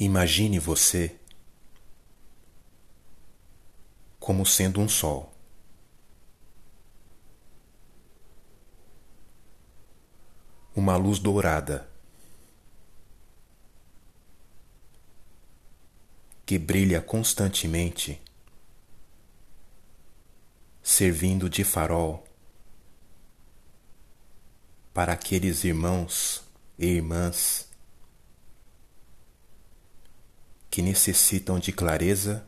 Imagine você como sendo um sol. Uma luz dourada que brilha constantemente, servindo de farol para aqueles irmãos e irmãs que necessitam de clareza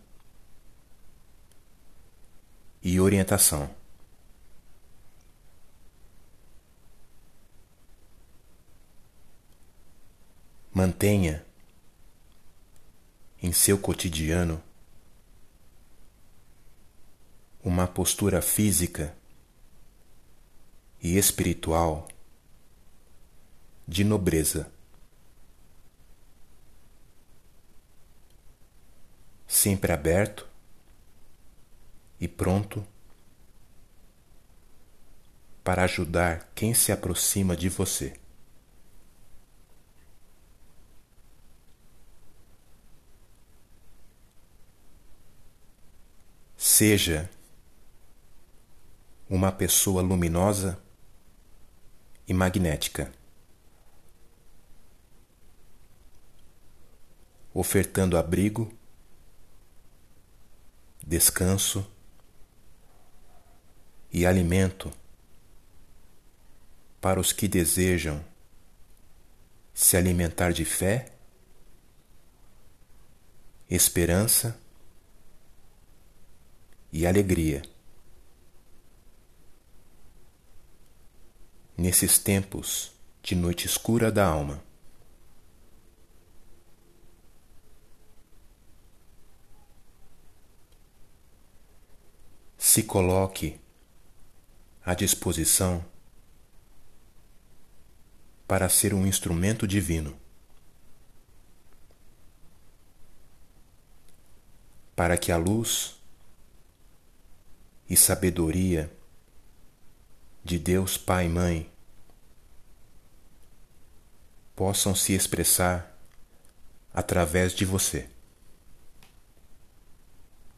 e orientação. Mantenha em seu cotidiano uma postura física e espiritual de nobreza. Sempre aberto e pronto para ajudar quem se aproxima de você. Seja uma pessoa luminosa e magnética, ofertando abrigo descanso e alimento para os que desejam se alimentar de fé, esperança e alegria. Nesses tempos de noite escura da alma. Se coloque à disposição para ser um instrumento divino, para que a luz e sabedoria de Deus Pai e Mãe possam se expressar através de você.